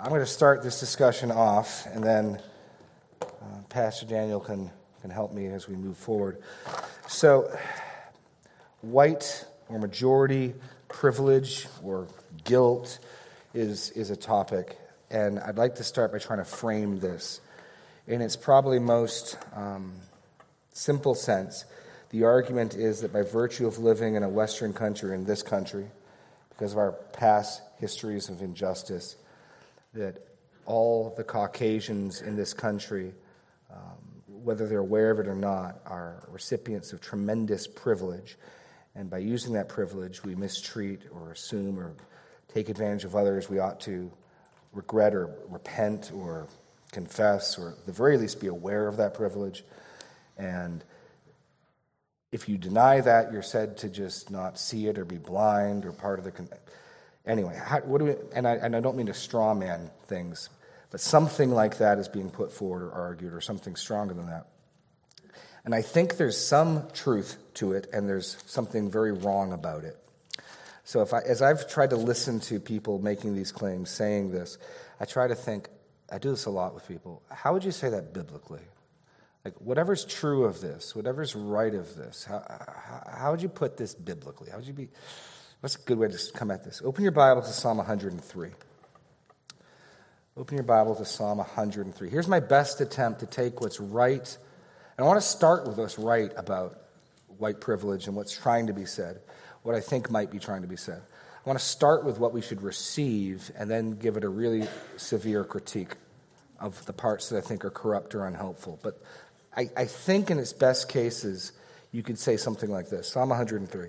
I'm going to start this discussion off, and then uh, Pastor Daniel can, can help me as we move forward. So, white or majority privilege or guilt is, is a topic, and I'd like to start by trying to frame this. In its probably most um, simple sense, the argument is that by virtue of living in a Western country, in this country, because of our past histories of injustice, that all the Caucasians in this country, um, whether they're aware of it or not, are recipients of tremendous privilege. And by using that privilege, we mistreat or assume or take advantage of others. We ought to regret or repent or confess, or at the very least be aware of that privilege. And if you deny that, you're said to just not see it or be blind or part of the. Con- Anyway, how, what do we, and, I, and I don't mean to straw man things, but something like that is being put forward or argued, or something stronger than that. And I think there's some truth to it, and there's something very wrong about it. So, if I, as I've tried to listen to people making these claims, saying this, I try to think, I do this a lot with people. How would you say that biblically? Like, whatever's true of this, whatever's right of this, how, how, how would you put this biblically? How would you be What's a good way to come at this? Open your Bible to Psalm 103. Open your Bible to Psalm 103. Here's my best attempt to take what's right. And I want to start with what's right about white privilege and what's trying to be said, what I think might be trying to be said. I want to start with what we should receive and then give it a really severe critique of the parts that I think are corrupt or unhelpful. But I, I think in its best cases, you could say something like this Psalm 103.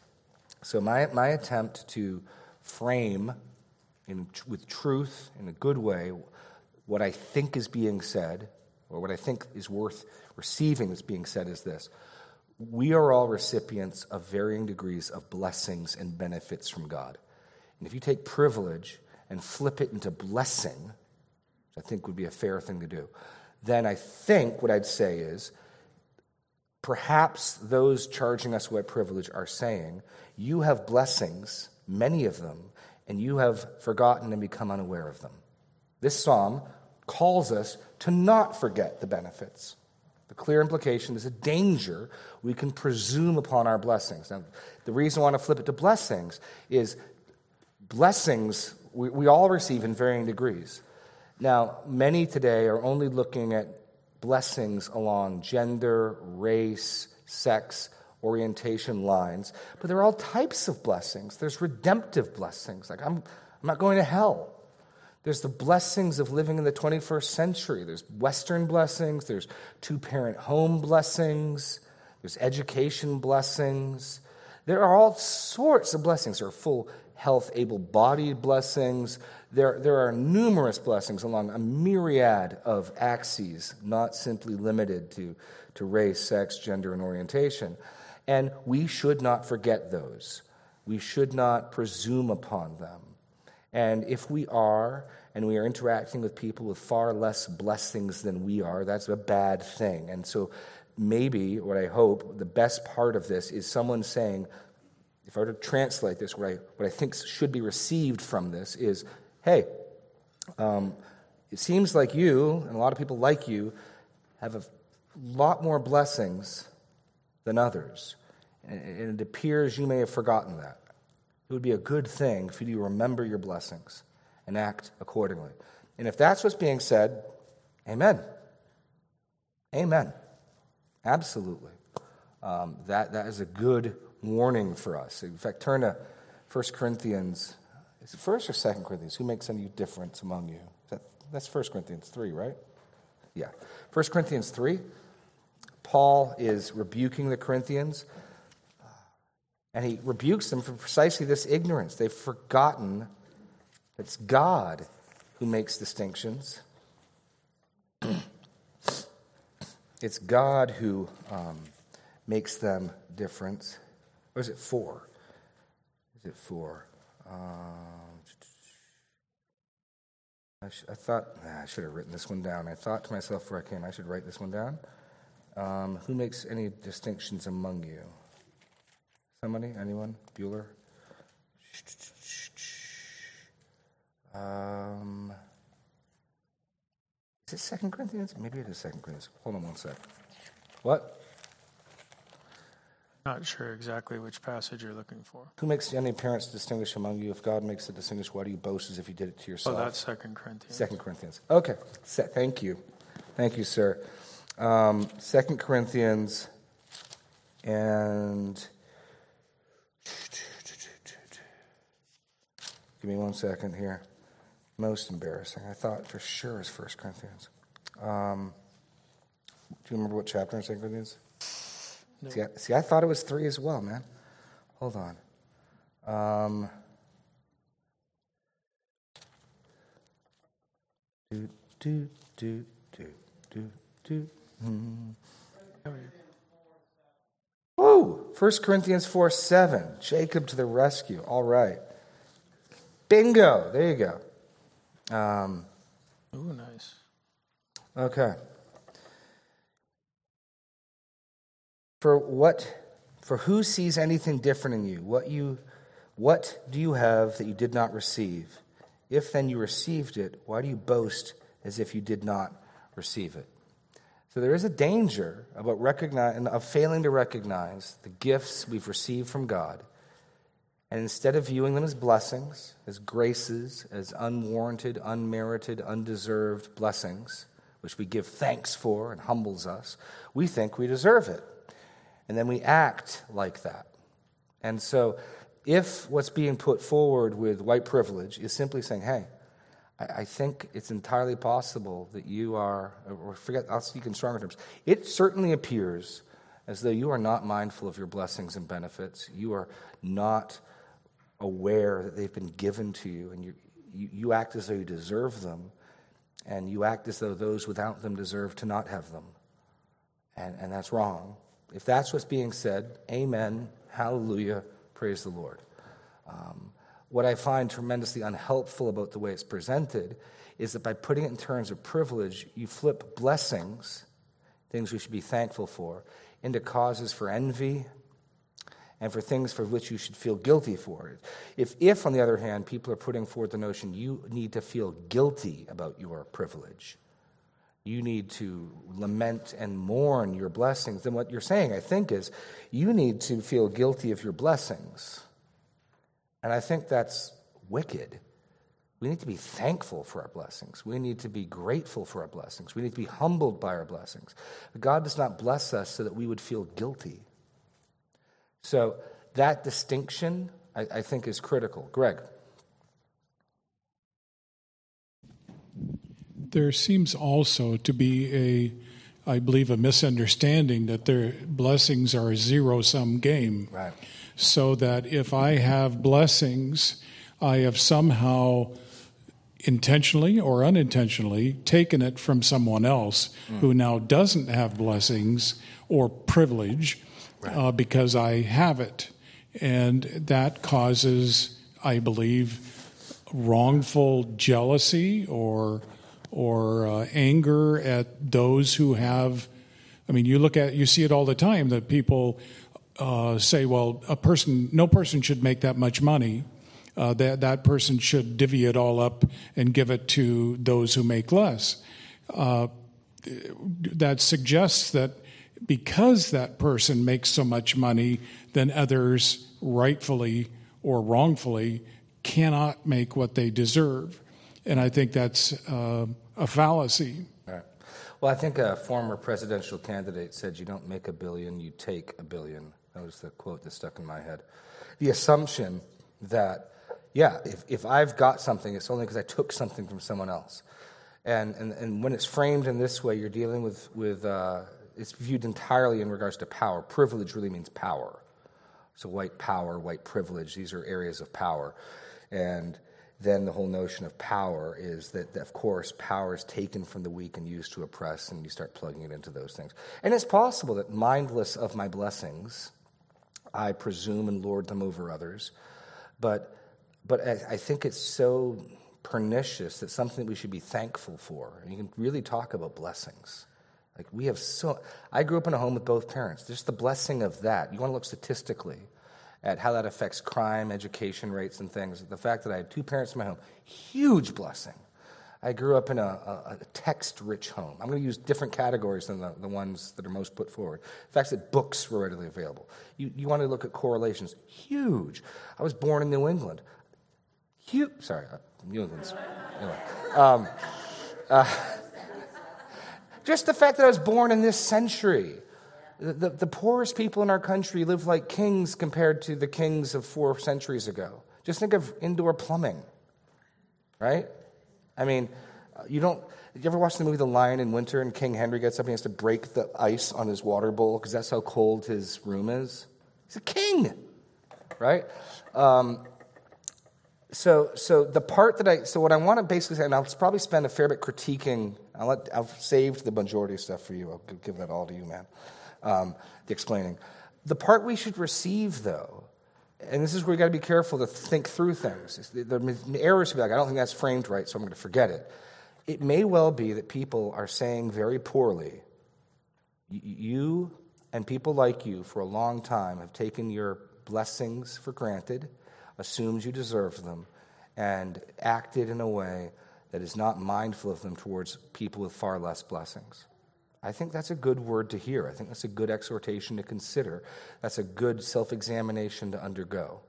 So, my, my attempt to frame in, with truth in a good way what I think is being said, or what I think is worth receiving that's being said, is this. We are all recipients of varying degrees of blessings and benefits from God. And if you take privilege and flip it into blessing, which I think would be a fair thing to do, then I think what I'd say is perhaps those charging us with privilege are saying, You have blessings, many of them, and you have forgotten and become unaware of them. This psalm calls us to not forget the benefits. The clear implication is a danger we can presume upon our blessings. Now, the reason I want to flip it to blessings is blessings we, we all receive in varying degrees. Now, many today are only looking at blessings along gender, race, sex, orientation lines. But there are all types of blessings. There's redemptive blessings, like I'm, I'm not going to hell. There's the blessings of living in the 21st century. There's Western blessings, there's two parent home blessings, there's education blessings. There are all sorts of blessings. There are full health, able bodied blessings. There, there are numerous blessings along a myriad of axes, not simply limited to, to race, sex, gender, and orientation. And we should not forget those. We should not presume upon them. And if we are, and we are interacting with people with far less blessings than we are, that's a bad thing. And so, maybe, what I hope, the best part of this is someone saying, if I were to translate this, what I, what I think should be received from this is hey, um, it seems like you, and a lot of people like you, have a lot more blessings than others. And it appears you may have forgotten that. It would be a good thing for you to remember your blessings and act accordingly. And if that's what's being said, amen. Amen. Absolutely. Um, that, that is a good warning for us. In fact, turn to 1 Corinthians. Is it 1st or 2nd Corinthians? Who makes any difference among you? That, that's 1 Corinthians 3, right? Yeah. 1 Corinthians 3. Paul is rebuking the Corinthians, and he rebukes them for precisely this ignorance. They've forgotten It's God who makes distinctions. it's God who um, makes them different. Or is it four? Is it four? Um, I, sh- I thought nah, I should have written this one down. I thought to myself before I came, I should write this one down. Um, who makes any distinctions among you? Somebody? Anyone? Bueller? Um, is it Second Corinthians? Maybe it is Second Corinthians. Hold on one sec. What? Not sure exactly which passage you're looking for. Who makes any parents distinguish among you? If God makes it distinguish, why do you boast as if you did it to yourself? Oh, that's Second Corinthians. Second Corinthians. Okay. Se- thank you. Thank you, sir. Um, Second Corinthians and give me one second here. Most embarrassing. I thought for sure it was First Corinthians. Um, do you remember what chapter in Second Corinthians? No. See, I, see, I thought it was three as well, man. Hold on. Um, do, do, do, do, do, do. Hmm. Woo! 1 Corinthians 4 7. Jacob to the rescue. All right. Bingo. There you go. Um, Ooh, nice. Okay. For what for who sees anything different in you? What you what do you have that you did not receive? If then you received it, why do you boast as if you did not receive it? So there is a danger about recognize, of failing to recognize the gifts we've received from God. And instead of viewing them as blessings, as graces, as unwarranted, unmerited, undeserved blessings, which we give thanks for and humbles us, we think we deserve it. And then we act like that. And so, if what's being put forward with white privilege is simply saying, hey, I, think it's entirely possible that you are, or forget, I'll speak in stronger terms, it certainly appears as though you are not mindful of your blessings and benefits. You are not aware that they've been given to you, and you, you, you act as though you deserve them, and you act as though those without them deserve to not have them. And, and that's wrong. If that's what's being said, amen, hallelujah, praise the Lord. Um, what I find tremendously unhelpful about the way it's presented is that by putting it in terms of privilege, you flip blessings, things we should be thankful for, into causes for envy and for things for which you should feel guilty for. If, if, on the other hand, people are putting forward the notion you need to feel guilty about your privilege, you need to lament and mourn your blessings, then what you're saying, I think, is you need to feel guilty of your blessings. And I think that's wicked. We need to be thankful for our blessings. We need to be grateful for our blessings. We need to be humbled by our blessings. God does not bless us so that we would feel guilty. So that distinction, I, I think, is critical. Greg. There seems also to be a, I believe, a misunderstanding that their blessings are a zero sum game. Right. So that if I have blessings, I have somehow intentionally or unintentionally taken it from someone else mm. who now doesn't have blessings or privilege right. uh, because I have it. And that causes, I believe, wrongful jealousy or or uh, anger at those who have. I mean, you look at you see it all the time that people uh, say, "Well, a person, no person should make that much money. Uh, that that person should divvy it all up and give it to those who make less." Uh, that suggests that because that person makes so much money, then others rightfully or wrongfully cannot make what they deserve. And I think that's uh, a fallacy. Right. Well, I think a former presidential candidate said, You don't make a billion, you take a billion. That was the quote that stuck in my head. The assumption that, yeah, if, if I've got something, it's only because I took something from someone else. And, and, and when it's framed in this way, you're dealing with, with uh, it's viewed entirely in regards to power. Privilege really means power. So, white power, white privilege, these are areas of power. And then the whole notion of power is that, of course, power is taken from the weak and used to oppress, and you start plugging it into those things. And it's possible that mindless of my blessings, I presume and lord them over others. But, but I, I think it's so pernicious that something that we should be thankful for. And you can really talk about blessings. Like we have so, I grew up in a home with both parents. Just the blessing of that. You want to look statistically at how that affects crime, education rates, and things. The fact that I had two parents in my home, huge blessing. I grew up in a, a, a text rich home. I'm going to use different categories than the, the ones that are most put forward. The fact that books were readily available. You, you want to look at correlations, huge. I was born in New England. Huge, sorry, uh, New England's. Anyway. Um, uh, just the fact that I was born in this century. The, the, poorest people in our country live like kings compared to the kings of four centuries ago. Just think of indoor plumbing, right? I mean, you don't. You ever watch the movie The Lion in Winter and King Henry gets up and he has to break the ice on his water bowl because that's how cold his room is? He's a king, right? Um, so, so the part that I, so what I want to basically say, and I'll probably spend a fair bit critiquing. I'll let, I've saved the majority of stuff for you. I'll give that all to you, man. Um, the explaining. The part we should receive, though, and this is where you got to be careful to think through things. The, errors to be like, I don't think that's framed right, so I'm going to forget it. It may well be that people are saying very poorly, you and people like you for a long time have taken your blessings for granted assumes you deserve them, and acted in a way that is not mindful of them towards people with far less blessings. I think that's a good word to hear. I think that's a good exhortation to consider. That's a good self examination to undergo.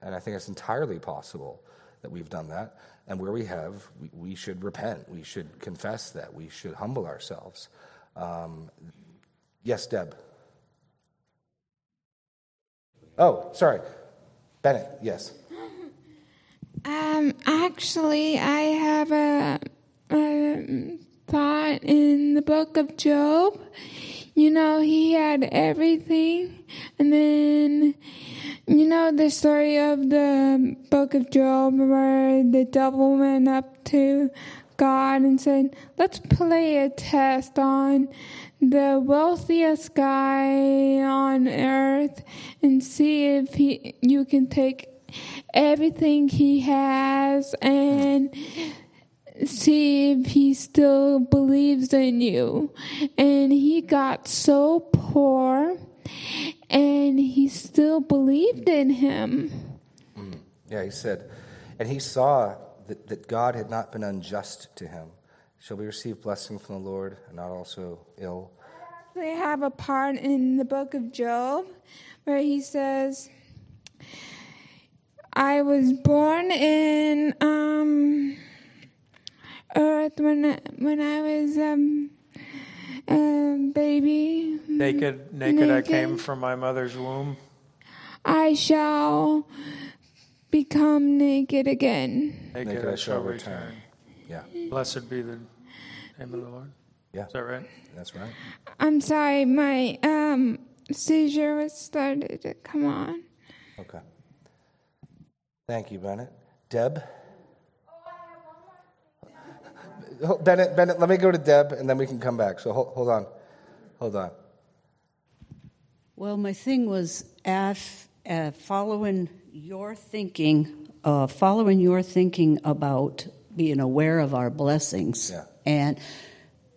And I think it's entirely possible that we've done that. And where we have, we, we should repent. We should confess that. We should humble ourselves. Um, yes, Deb. Oh, sorry. Bennett, yes. Um, actually, I have a, a thought in the book of Job. You know, he had everything, and then, you know, the story of the book of Job where the devil went up to God and said, Let's play a test on the wealthiest guy on earth and see if he you can take everything he has and see if he still believes in you. And he got so poor and he still believed in him. Mm. Yeah, he said, and he saw that, that God had not been unjust to him. Shall we receive blessing from the Lord and not also ill? They have a part in the book of Job where he says, I was born in um, earth when when I was um, a baby. Naked, naked, naked, I came from my mother's womb. I shall become naked again. Naked, naked I shall return. return. Yeah. Blessed be the name of the Lord. Yeah. Is that right? That's right. I'm sorry, my um, seizure was started to come on. Okay. Thank you, Bennett. Deb? Oh, Bennett, Bennett, let me go to Deb and then we can come back. So hold, hold on. Hold on. Well, my thing was af, uh, following your thinking, uh, following your thinking about being aware of our blessings. Yeah. And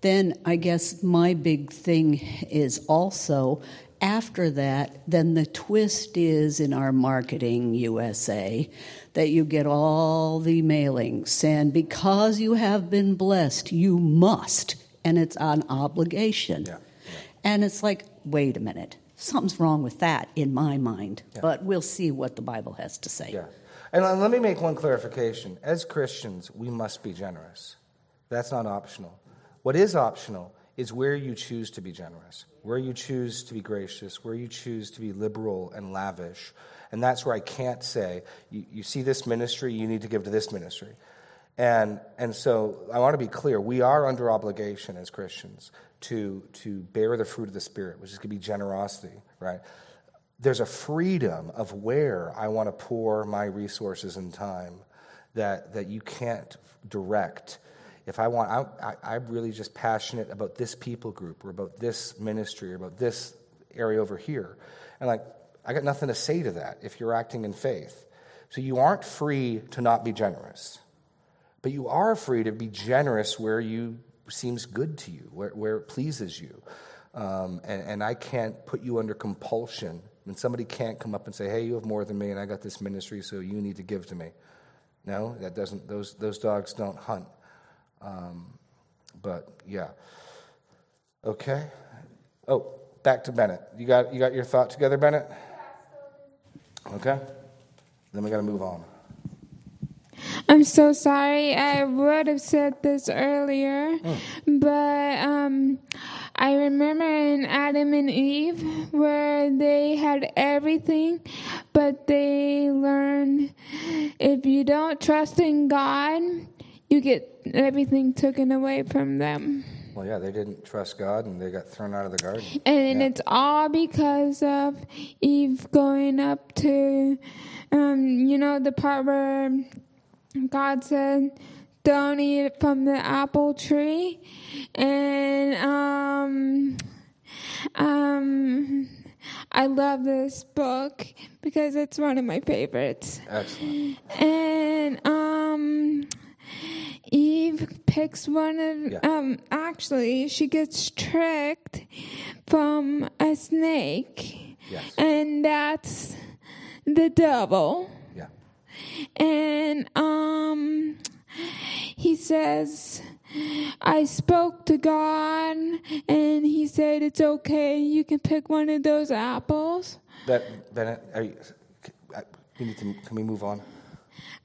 then I guess my big thing is also after that, then the twist is in our marketing USA that you get all the mailings. And because you have been blessed, you must. And it's an obligation. Yeah. And it's like, wait a minute. Something's wrong with that in my mind. Yeah. But we'll see what the Bible has to say. Yeah. And uh, let me make one clarification. As Christians, we must be generous. That's not optional. What is optional is where you choose to be generous, where you choose to be gracious, where you choose to be liberal and lavish. And that's where I can't say, you, you see this ministry, you need to give to this ministry. And, and so I want to be clear we are under obligation as Christians to, to bear the fruit of the Spirit, which is going to be generosity, right? There's a freedom of where I want to pour my resources and time that, that you can't direct. If I want, I, I, I'm really just passionate about this people group or about this ministry or about this area over here. And like, I got nothing to say to that if you're acting in faith. So you aren't free to not be generous, but you are free to be generous where you seems good to you, where, where it pleases you. Um, and, and I can't put you under compulsion. And somebody can't come up and say, hey, you have more than me, and I got this ministry, so you need to give to me. No, that doesn't, those, those dogs don't hunt. Um, but yeah. Okay. Oh, back to Bennett. You got, you got your thought together, Bennett? Okay. Then we got to move on. I'm so sorry. I would have said this earlier, mm. but um, I remember in Adam and Eve where they had everything, but they learned if you don't trust in God, you get everything taken away from them. Well, yeah, they didn't trust God and they got thrown out of the garden. And yeah. it's all because of Eve going up to, um, you know, the part where God said, don't eat from the apple tree. And, um, um, I love this book because it's one of my favorites. Excellent. And, um, Eve picks one of, yeah. um, actually, she gets tricked from a snake. Yes. And that's the devil. Yeah. And um, he says, I spoke to God, and he said, It's okay. You can pick one of those apples. That, Bennett, are you, we need to, can we move on?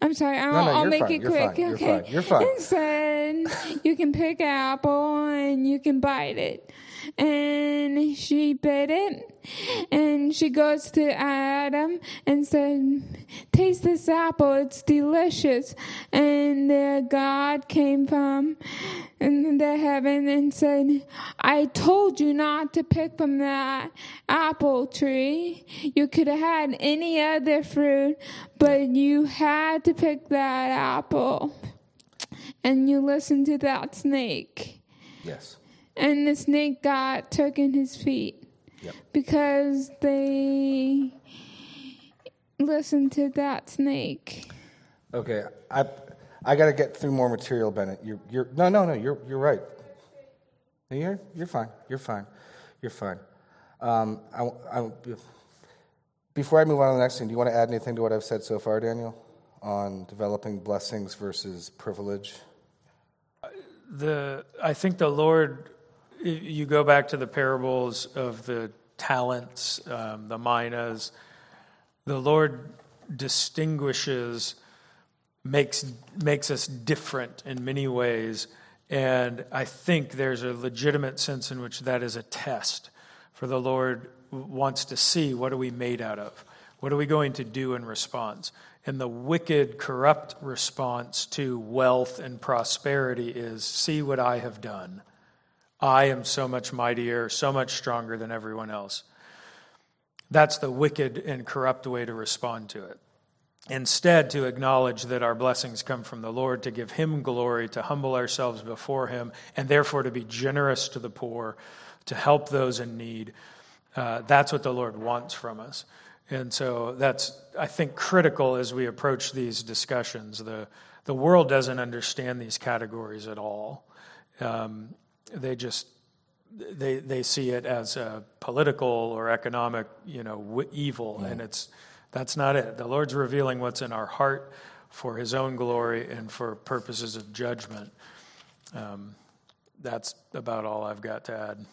I'm sorry. I'll, no, no, I'll make fine. it you're quick. Fine. You're okay. Fine. You're fine. And said, you can pick an apple and you can bite it and she bit it and she goes to Adam and said, Taste this apple, it's delicious. And the God came from the heaven and said, I told you not to pick from that apple tree. You could have had any other fruit, but you had to pick that apple. And you listened to that snake. Yes. And the snake got took in his feet yep. because they listened to that snake. Okay, I I got to get through more material, Bennett. You're you're no no no you're you're right. You're you're fine. You're fine. You're fine. Um, I, I, before I move on to the next thing, do you want to add anything to what I've said so far, Daniel, on developing blessings versus privilege? The I think the Lord you go back to the parables of the talents, um, the minas, the Lord distinguishes, makes, makes us different in many ways. And I think there's a legitimate sense in which that is a test for the Lord wants to see what are we made out of? What are we going to do in response? And the wicked, corrupt response to wealth and prosperity is see what I have done. I am so much mightier, so much stronger than everyone else. That's the wicked and corrupt way to respond to it. Instead, to acknowledge that our blessings come from the Lord, to give Him glory, to humble ourselves before Him, and therefore to be generous to the poor, to help those in need. Uh, that's what the Lord wants from us. And so that's, I think, critical as we approach these discussions. The, the world doesn't understand these categories at all. Um, they just they they see it as a political or economic you know evil and it's that's not it. The lord's revealing what's in our heart for his own glory and for purposes of judgment. Um, that's about all i've got to add.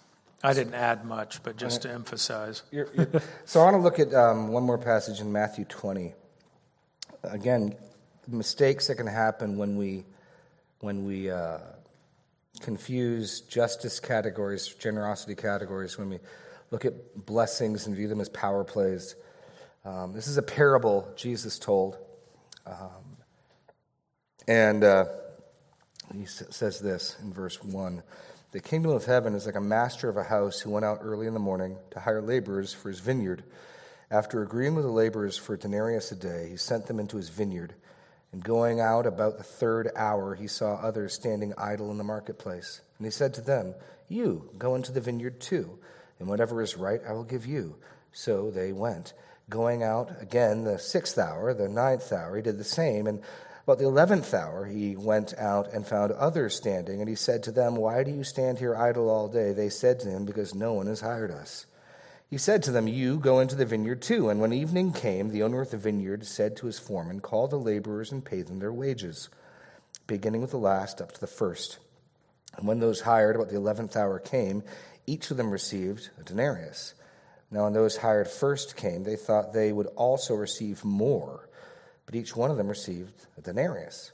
I didn't add much but just to emphasize. You're, you're, so i want to look at um, one more passage in matthew 20 again mistakes that can happen when we when we uh, confuse justice categories, generosity categories, when we look at blessings and view them as power plays. Um, this is a parable Jesus told. Um, and uh, he says this in verse 1 The kingdom of heaven is like a master of a house who went out early in the morning to hire laborers for his vineyard. After agreeing with the laborers for a denarius a day, he sent them into his vineyard. And going out about the third hour, he saw others standing idle in the marketplace. And he said to them, You go into the vineyard too, and whatever is right I will give you. So they went. Going out again the sixth hour, the ninth hour, he did the same. And about the eleventh hour, he went out and found others standing. And he said to them, Why do you stand here idle all day? They said to him, Because no one has hired us. He said to them, You go into the vineyard too. And when evening came, the owner of the vineyard said to his foreman, Call the laborers and pay them their wages, beginning with the last up to the first. And when those hired about the eleventh hour came, each of them received a denarius. Now, when those hired first came, they thought they would also receive more, but each one of them received a denarius.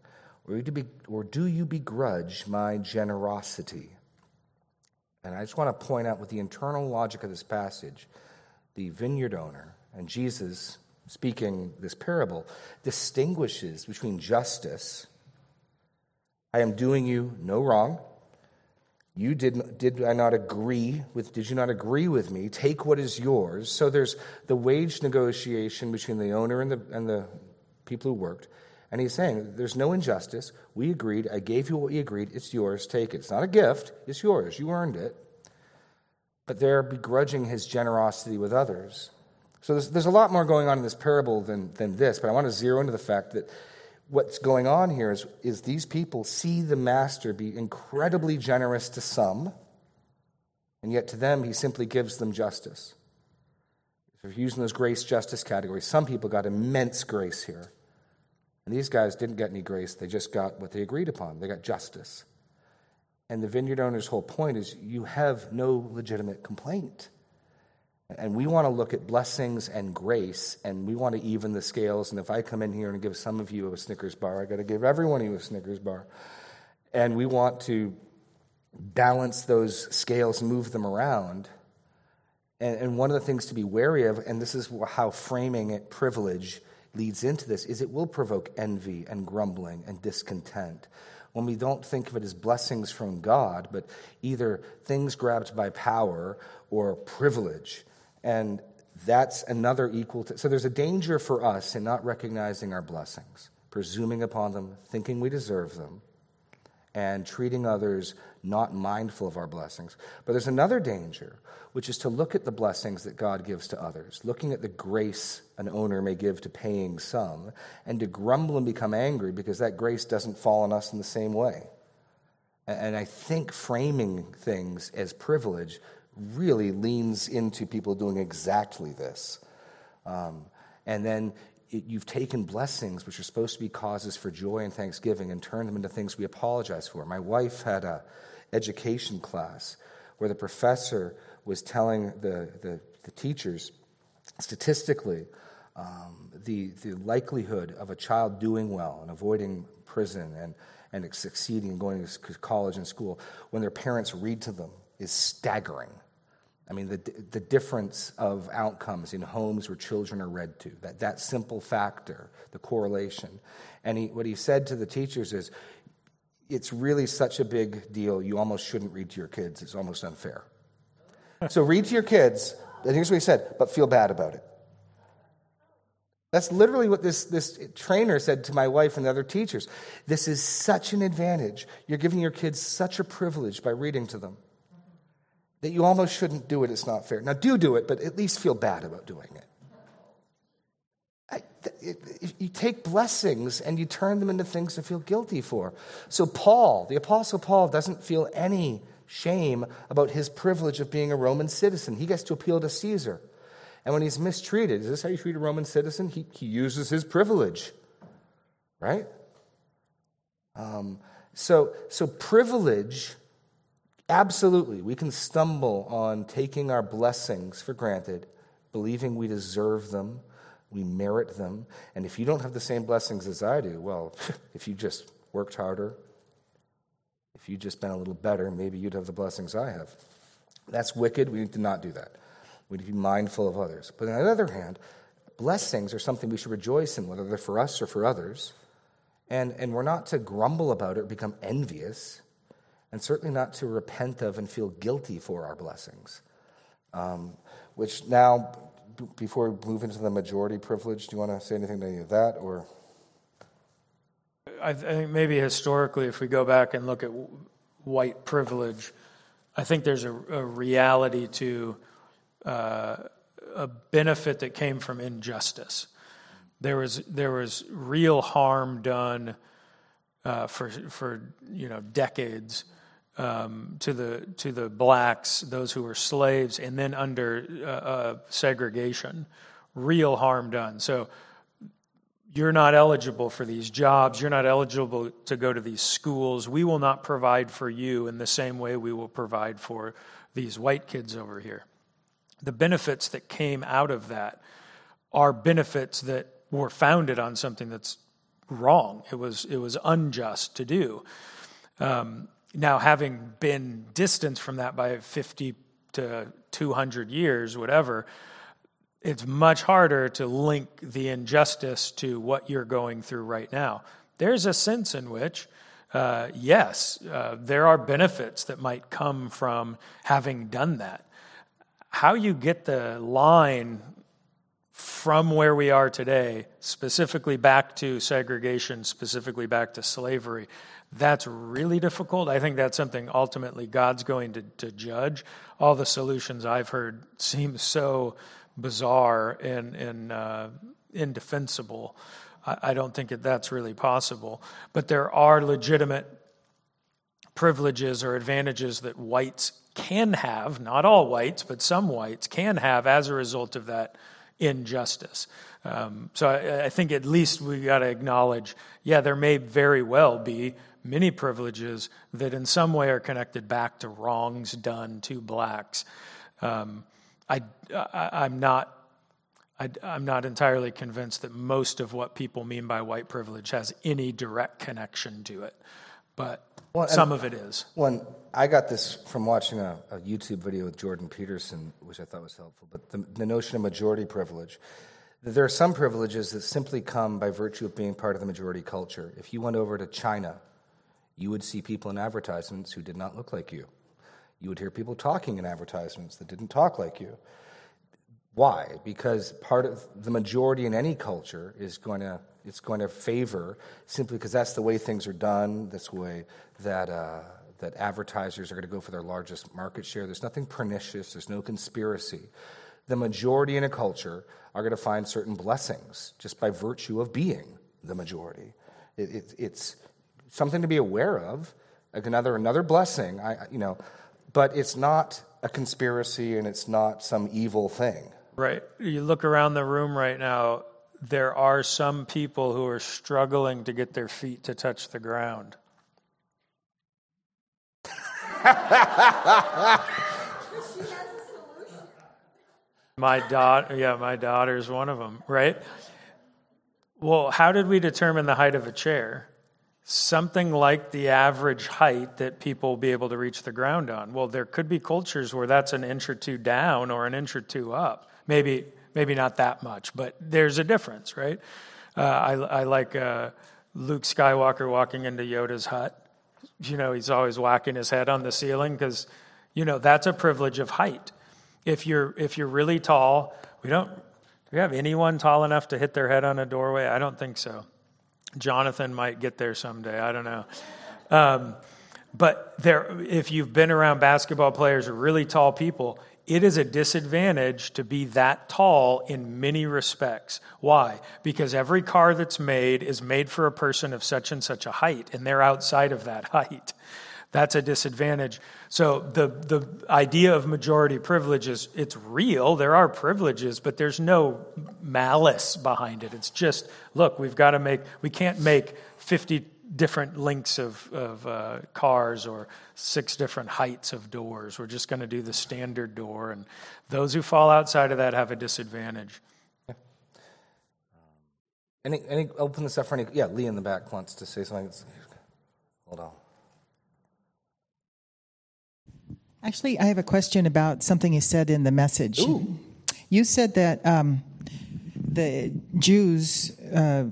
Or, do you begrudge my generosity? And I just want to point out with the internal logic of this passage, the vineyard owner and Jesus speaking this parable distinguishes between justice. I am doing you no wrong. You did, did I not agree with, did you not agree with me? Take what is yours. So there's the wage negotiation between the owner and the, and the people who worked. And he's saying, There's no injustice. We agreed. I gave you what we agreed. It's yours. Take it. It's not a gift, it's yours. You earned it. But they're begrudging his generosity with others. So there's, there's a lot more going on in this parable than, than this, but I want to zero into the fact that what's going on here is, is these people see the master be incredibly generous to some, and yet to them he simply gives them justice. If you're using those grace justice categories, some people got immense grace here. And these guys didn't get any grace, they just got what they agreed upon. They got justice. And the vineyard owner's whole point is you have no legitimate complaint. And we want to look at blessings and grace, and we want to even the scales. And if I come in here and give some of you a Snickers bar, I got to give everyone you a Snickers bar. And we want to balance those scales, move them around. And, and one of the things to be wary of, and this is how framing it privilege leads into this is it will provoke envy and grumbling and discontent when we don't think of it as blessings from God, but either things grabbed by power or privilege. And that's another equal to. So there's a danger for us in not recognizing our blessings, presuming upon them, thinking we deserve them, and treating others not mindful of our blessings. But there's another danger, which is to look at the blessings that God gives to others, looking at the grace an owner may give to paying some, and to grumble and become angry because that grace doesn't fall on us in the same way. And I think framing things as privilege really leans into people doing exactly this. Um, and then it, you've taken blessings, which are supposed to be causes for joy and thanksgiving, and turned them into things we apologize for. My wife had a education class where the professor was telling the, the, the teachers statistically um, the, the likelihood of a child doing well and avoiding prison and, and succeeding and going to college and school when their parents read to them is staggering. I mean, the, the difference of outcomes in homes where children are read to, that, that simple factor, the correlation. And he, what he said to the teachers is, it's really such a big deal, you almost shouldn't read to your kids. It's almost unfair. so read to your kids, and here's what he said, but feel bad about it. That's literally what this, this trainer said to my wife and the other teachers. This is such an advantage. You're giving your kids such a privilege by reading to them that you almost shouldn't do it. It's not fair. Now, do do it, but at least feel bad about doing it. You take blessings and you turn them into things to feel guilty for. So, Paul, the Apostle Paul, doesn't feel any shame about his privilege of being a Roman citizen. He gets to appeal to Caesar. And when he's mistreated, is this how you treat a Roman citizen? He, he uses his privilege, right? Um, so, so, privilege, absolutely, we can stumble on taking our blessings for granted, believing we deserve them we merit them. And if you don't have the same blessings as I do, well, if you just worked harder, If you'd just been a little better, maybe you'd have the blessings I have. That's wicked. We need to not do that. We need to be mindful of others. But on the other hand, blessings are something we should rejoice in, whether they're for us or for others. And, and we're not to grumble about it or become envious, and certainly not to repent of and feel guilty for our blessings. Um, which now, b- before we move into the majority privilege, do you want to say anything to any of that? Or I think maybe historically, if we go back and look at white privilege, I think there's a, a reality to uh, a benefit that came from injustice. There was there was real harm done uh, for for you know decades um, to the to the blacks, those who were slaves, and then under uh, uh segregation, real harm done. So you're not eligible for these jobs. You're not eligible to go to these schools. We will not provide for you in the same way we will provide for these white kids over here. The benefits that came out of that are benefits that were founded on something that's wrong. It was, it was unjust to do. Um, now, having been distanced from that by 50 to 200 years, whatever, it's much harder to link the injustice to what you're going through right now. There's a sense in which, uh, yes, uh, there are benefits that might come from having done that. How you get the line from where we are today, specifically back to segregation, specifically back to slavery, that's really difficult. I think that's something ultimately God's going to, to judge. All the solutions I've heard seem so bizarre and, and uh, indefensible. I, I don't think that that's really possible. But there are legitimate privileges or advantages that whites can have, not all whites, but some whites can have as a result of that injustice. Um, so I, I, think at least we got to acknowledge, yeah, there may very well be many privileges that in some way are connected back to wrongs done to blacks. Um, I, am not. I, I'm not entirely convinced that most of what people mean by white privilege has any direct connection to it, but well, some of it is. When I got this from watching a, a, YouTube video with Jordan Peterson, which I thought was helpful, but the, the notion of majority privilege. There are some privileges that simply come by virtue of being part of the majority culture. If you went over to China, you would see people in advertisements who did not look like you. You would hear people talking in advertisements that didn't talk like you. Why? Because part of the majority in any culture is going to it's going to favor simply because that's the way things are done. That's the way that uh, that advertisers are going to go for their largest market share. There's nothing pernicious. There's no conspiracy. The majority in a culture are going to find certain blessings just by virtue of being the majority. It, it, it's something to be aware of. Like another another blessing. I you know but it's not a conspiracy and it's not some evil thing. Right. You look around the room right now, there are some people who are struggling to get their feet to touch the ground. my daughter, yeah, my daughter's one of them, right? Well, how did we determine the height of a chair? Something like the average height that people will be able to reach the ground on. Well, there could be cultures where that's an inch or two down or an inch or two up. Maybe, maybe not that much, but there's a difference, right? Uh, I, I, like uh, Luke Skywalker walking into Yoda's hut. You know, he's always whacking his head on the ceiling because, you know, that's a privilege of height. If you're if you're really tall, we don't. Do we have anyone tall enough to hit their head on a doorway? I don't think so. Jonathan might get there someday. I don't know. Um, but there, if you've been around basketball players or really tall people, it is a disadvantage to be that tall in many respects. Why? Because every car that's made is made for a person of such and such a height, and they're outside of that height. That's a disadvantage. So the, the idea of majority privilege is it's real. There are privileges, but there's no malice behind it. It's just, look, we've got to make, we can't make 50 different lengths of, of uh, cars or six different heights of doors. We're just going to do the standard door. And those who fall outside of that have a disadvantage. Any, any, open this up for any, yeah, Lee in the back wants to say something. Hold on. Actually, I have a question about something you said in the message. Ooh. You said that um, the Jews, uh,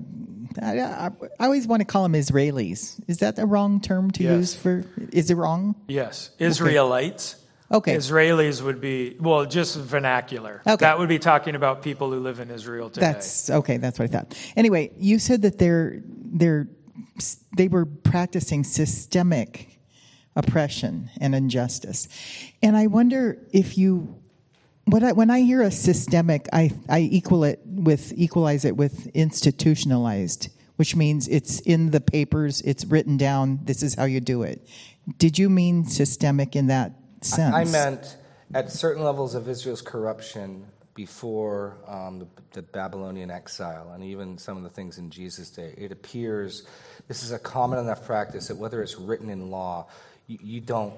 I, I, I always want to call them Israelis. Is that the wrong term to Yes. use for? Is it wrong? Yes, Israelites. Okay. Israelis would be well, just vernacular. Okay. That would be talking about people who live in Israel today. That's okay. That's what I thought. Anyway, you said that they're they're they were practicing systemic oppression and injustice, and I wonder if you. I, when I hear a systemic, I, I equal it with equalize it with institutionalized, which means it's in the papers, it's written down. This is how you do it. Did you mean systemic in that sense? I meant at certain levels of Israel's corruption before um, the, the Babylonian exile, and even some of the things in Jesus' day, it appears this is a common enough practice that whether it's written in law, you, you don't.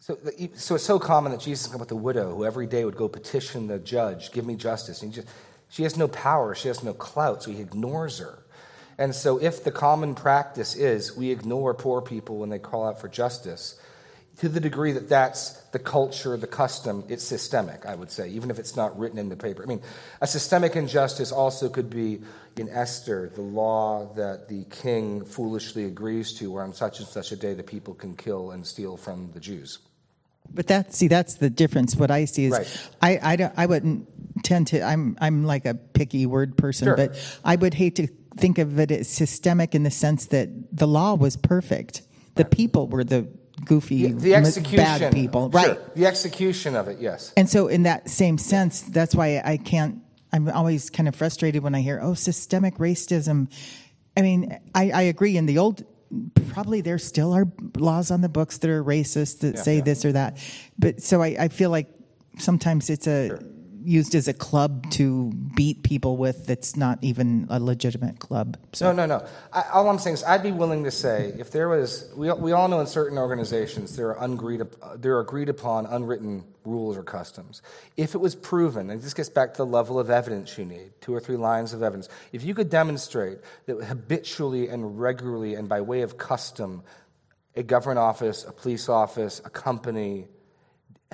So, so it's so common that Jesus come with the widow who every day would go petition the judge, give me justice. And just, she has no power, she has no clout, so he ignores her. And so, if the common practice is we ignore poor people when they call out for justice, to the degree that that's the culture, the custom, it's systemic, I would say, even if it's not written in the paper. I mean, a systemic injustice also could be in Esther, the law that the king foolishly agrees to, where on such and such a day the people can kill and steal from the Jews. But that see, that's the difference. What I see is, Right. I I don't I wouldn't tend to. I'm I'm like a picky word person, Sure. but I would hate to think of it as systemic in the sense that the law was perfect. The people were the goofy, The execution. bad people, Sure. right? The execution of it, yes. And so, in that same sense, that's why I can't. I'm always kind of frustrated when I hear, "Oh, systemic racism." I mean, I, I agree. In the old, probably there still are laws on the books that are racist that say this or that. But so I, I feel like sometimes it's a used as a club to beat people with. That's not even a legitimate club. So No, no, no. I, all I'm saying is, I'd be willing to say if there was, we, we all know in certain organizations there are agreed, uh, there are agreed upon unwritten rules or customs. If it was proven, and this gets back to the level of evidence you need, two or three lines of evidence. If you could demonstrate that habitually and regularly and by way of custom, a government office, a police office, a company,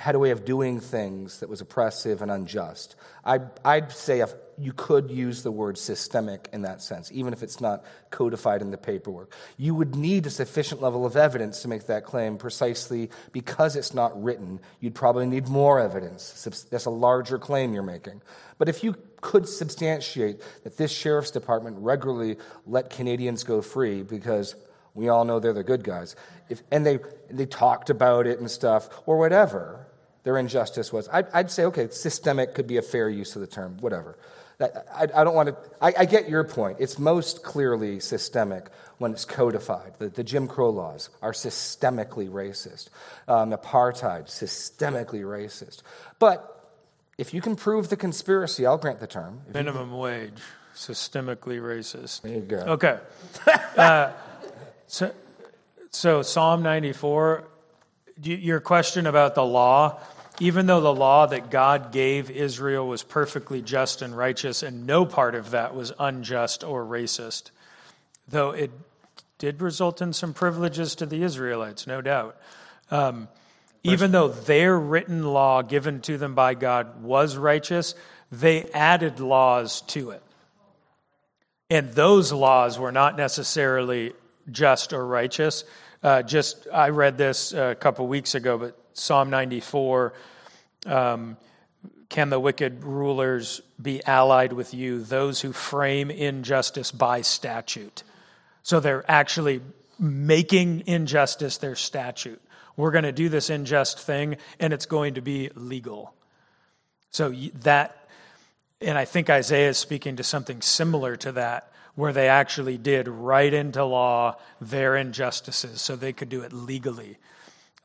had a way of doing things that was oppressive and unjust. I'd, I'd say if you could use the word systemic in that sense, even if it's not codified in the paperwork. You would need a sufficient level of evidence to make that claim precisely because it's not written. You'd probably need more evidence. That's a larger claim you're making. But if you could substantiate that this sheriff's department regularly let Canadians go free because we all know they're the good guys. If, and they, they talked about it and stuff, or whatever their injustice was. I'd, I'd say, okay, systemic could be a fair use of the term, whatever. I, I don't want to, I, I get your point. It's most clearly systemic when it's codified. The, the Jim Crow laws are systemically racist, um, apartheid, systemically racist. But if you can prove the conspiracy, I'll grant the term. If Minimum wage, systemically racist. There you go. Okay. Uh, so, so Psalm 94, your question about the law, even though the law that God gave Israel was perfectly just and righteous, and no part of that was unjust or racist, though it did result in some privileges to the Israelites, no doubt. Um, even though their written law given to them by God was righteous, they added laws to it. And those laws were not necessarily just or righteous. Uh, just, I read this a couple weeks ago, but Psalm 94 um, Can the wicked rulers be allied with you, those who frame injustice by statute? So they're actually making injustice their statute. We're going to do this unjust thing, and it's going to be legal. So that and I think Isaiah is speaking to something similar to that, where they actually did write into law their injustices so they could do it legally.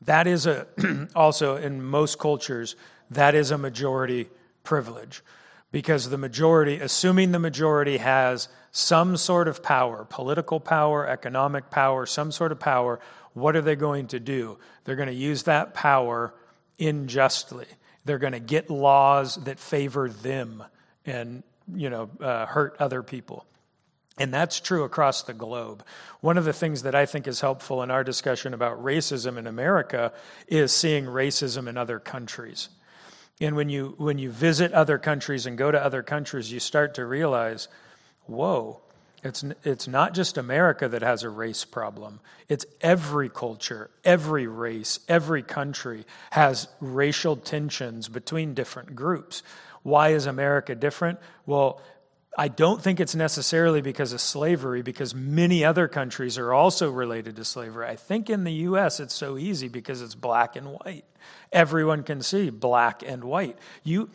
That is a, also in most cultures, that is a majority privilege. Because the majority, assuming the majority has some sort of power, political power, economic power, some sort of power, what are they going to do? They're going to use that power unjustly. They're going to get laws that favor them and you know uh, hurt other people. And that's true across the globe. One of the things that I think is helpful in our discussion about racism in America is seeing racism in other countries. And when you, when you visit other countries and go to other countries, you start to realize, whoa, it's, it's not just America that has a race problem. It's every culture, every race, every country has racial tensions between different groups. Why is America different? Well, I don't think it's necessarily because of slavery, because many other countries are also related to slavery. I think in the US it's so easy because it's black and white. Everyone can see black and white. You,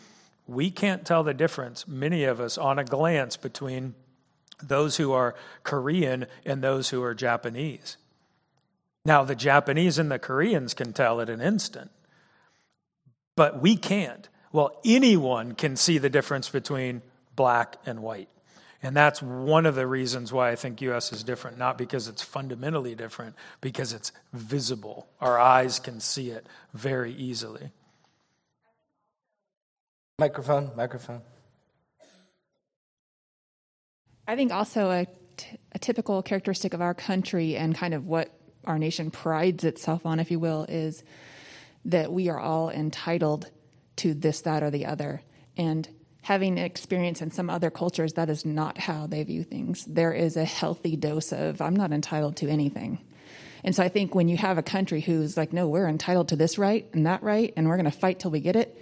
we can't tell the difference, many of us, on a glance between those who are Korean and those who are Japanese. Now, the Japanese and the Koreans can tell at an instant, but we can't. Well, anyone can see the difference between black and white. And that's one of the reasons why I think US is different, not because it's fundamentally different, because it's visible. Our eyes can see it very easily. Microphone, microphone. I think also a, t- a typical characteristic of our country and kind of what our nation prides itself on, if you will, is that we are all entitled to this, that, or the other. And having experience in some other cultures, that is not how they view things. There is a healthy dose of, I'm not entitled to anything. And so I think when you have a country who's like, no, we're entitled to this right and that right, and we're going to fight till we get it,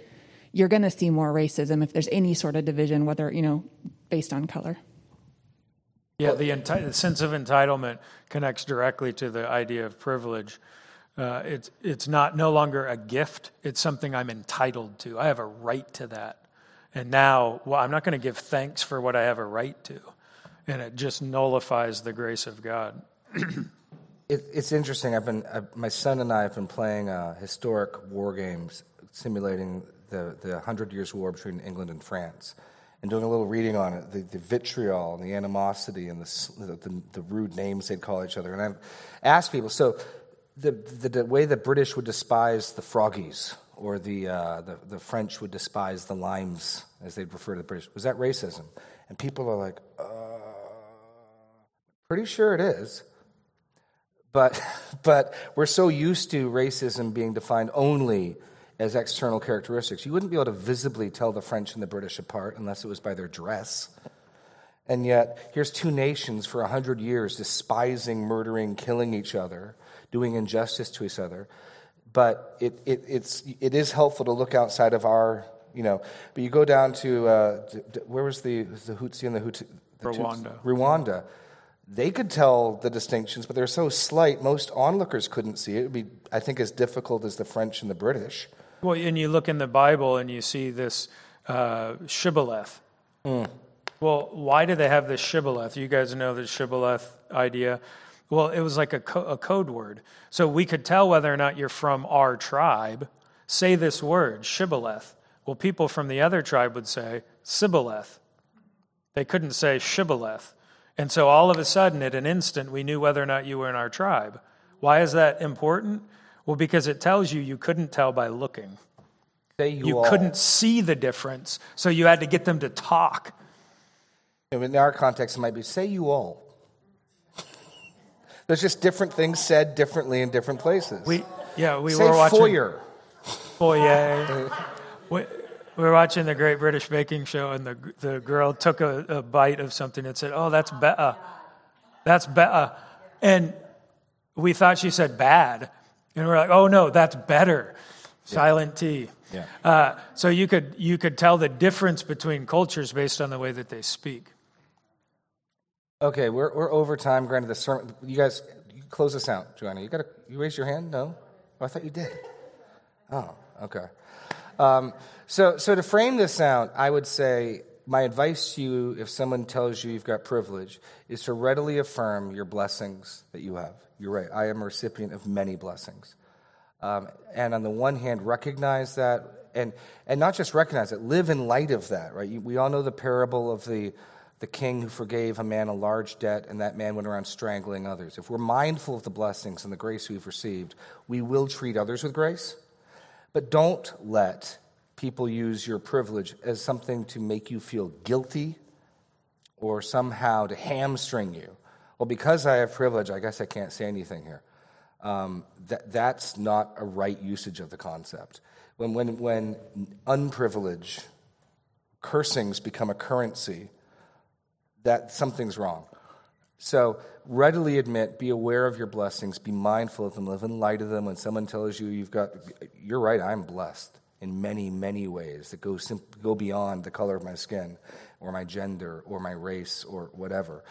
you're going to see more racism if there's any sort of division, whether, you know, based on color. Yeah, the, enti- the sense of entitlement connects directly to the idea of privilege. Uh, it's, it's not no longer a gift, it's something I'm entitled to. I have a right to that. And now, well, I'm not going to give thanks for what I have a right to. And it just nullifies the grace of God. it, it's interesting. I've been, uh, my son and I have been playing uh, historic war games simulating the, the Hundred Years' War between England and France and doing a little reading on it, the, the vitriol and the animosity and the, the, the, rude names they'd call each other. And I've asked people, so the, the, the way the British would despise the froggies or the, uh, the, the, French would despise the limes, as they'd refer to the British, was that racism? And people are like, uh, pretty sure it is. But, but we're so used to racism being defined only as external characteristics. You wouldn't be able to visibly tell the French and the British apart unless it was by their dress. And yet, here's two nations for 100 years despising, murdering, killing each other, doing injustice to each other. But it, it, it's, it is helpful to look outside of our, you know, but you go down to, uh, where was the, the Hutsi and the Hutu? The Rwanda. Tutsi, Rwanda. They could tell the distinctions, but they're so slight, most onlookers couldn't see it. It would be, I think, as difficult as the French and the British. Well, and you look in the Bible and you see this uh, shibboleth. Mm. Well, why do they have this shibboleth? You guys know the shibboleth idea. Well, it was like a, co- a code word. So we could tell whether or not you're from our tribe. Say this word, shibboleth. Well, people from the other tribe would say sibboleth. They couldn't say shibboleth. And so all of a sudden, at an instant, we knew whether or not you were in our tribe. Why is that important? Well, because it tells you you couldn't tell by looking. Say you, you couldn't see the difference, so you had to get them to talk. In our context, it might be say you all. There's just different things said differently in different places. We, yeah, we say were watching. Foyer. Foyer. we, we were watching the Great British Baking Show, and the, the girl took a, a bite of something and said, Oh, that's better. That's better. And we thought she said bad. And we're like, oh no, that's better. Silent T. Yeah. Uh, so you could you could tell the difference between cultures based on the way that they speak. Okay, we're we're over time. Granted, the sermon. You guys, you close this out, Joanna. You got to you raise your hand. No, oh, I thought you did. Oh, okay. Um, so so to frame this out, I would say my advice to you, if someone tells you you've got privilege, is to readily affirm your blessings that you have. You're right. I am a recipient of many blessings. Um, and on the one hand, recognize that, and, and not just recognize it, live in light of that, right? You, we all know the parable of the, the king who forgave a man a large debt, and that man went around strangling others. If we're mindful of the blessings and the grace we've received, we will treat others with grace. But don't let people use your privilege as something to make you feel guilty or somehow to hamstring you. Well, because I have privilege, I guess I can't say anything here. Um, that, that's not a right usage of the concept. When, when, when unprivileged cursings become a currency, that something's wrong. So readily admit, be aware of your blessings, be mindful of them, live in light of them. When someone tells you you've got, you're right, I'm blessed in many, many ways that go, go beyond the color of my skin or my gender or my race or whatever.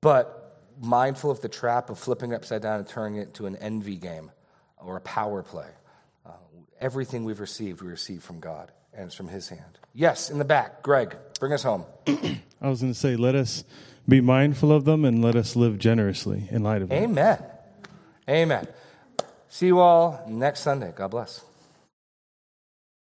But mindful of the trap of flipping it upside down and turning it into an envy game or a power play. Uh, everything we've received, we receive from God and it's from His hand. Yes, in the back, Greg, bring us home. I was going to say, let us be mindful of them and let us live generously in light of them. Amen. Amen. See you all next Sunday. God bless.